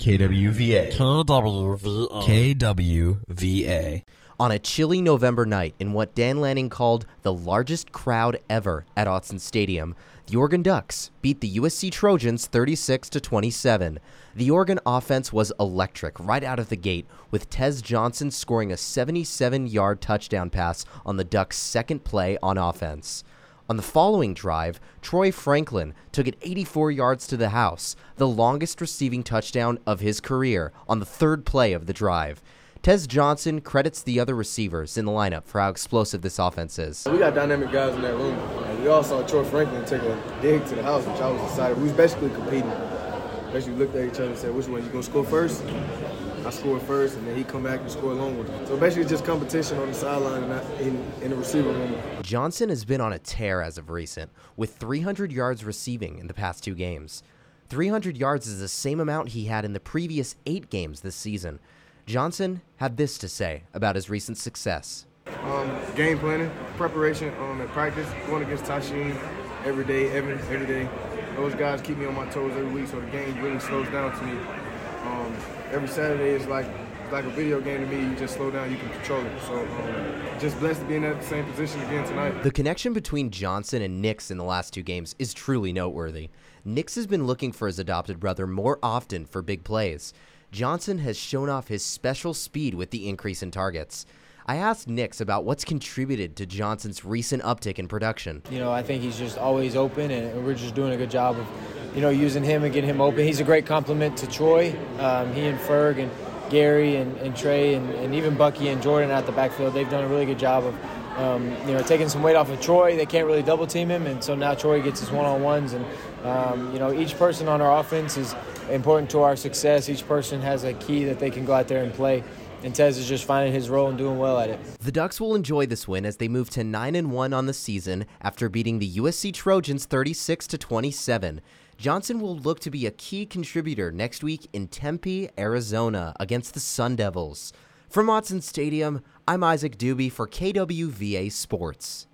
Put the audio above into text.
KWVA. KWVA. KWVA. On a chilly November night in what Dan Lanning called the largest crowd ever at Autzen Stadium, the Oregon Ducks beat the USC Trojans 36 to 27. The Oregon offense was electric right out of the gate, with Tez Johnson scoring a 77-yard touchdown pass on the Ducks' second play on offense. On the following drive, Troy Franklin took it 84 yards to the house, the longest receiving touchdown of his career, on the third play of the drive. Tez Johnson credits the other receivers in the lineup for how explosive this offense is. We got dynamic guys in that room. And we all saw Troy Franklin take a dig to the house, which I was excited. We was basically competing. Basically looked at each other and said, which one you gonna score first? I scored first, and then he come back and score along with me. So basically just competition on the sideline and in, in the receiver room. Johnson has been on a tear as of recent, with 300 yards receiving in the past two games. 300 yards is the same amount he had in the previous eight games this season. Johnson had this to say about his recent success. Um, game planning, preparation um, at practice, going against Tashin every day, every, every day. Those guys keep me on my toes every week, so the game really slows down to me. Um, every Saturday is like like a video game to me. You just slow down, you can control it. So um, just blessed to be in that same position again tonight. The connection between Johnson and Nix in the last two games is truly noteworthy. Nix has been looking for his adopted brother more often for big plays. Johnson has shown off his special speed with the increase in targets. I asked Nix about what's contributed to Johnson's recent uptick in production. You know, I think he's just always open, and we're just doing a good job of, you know, using him and getting him open. He's a great compliment to Troy. Um, he and Ferg and Gary and, and Trey and, and, even Bucky and Jordan at the backfield, they've done a really good job of, um, you know, taking some weight off of Troy. They can't really double team him, and so now Troy gets his one-on-ones. And um, you know, each person on our offense is important to our success. Each person has a key that they can go out there and play. And Tez is just finding his role and doing well at it. The Ducks will enjoy this win as they move to 9 and 1 on the season after beating the USC Trojans 36 to 27. Johnson will look to be a key contributor next week in Tempe, Arizona against the Sun Devils. From Autzen Stadium, I'm Isaac Dubey for KWVA Sports.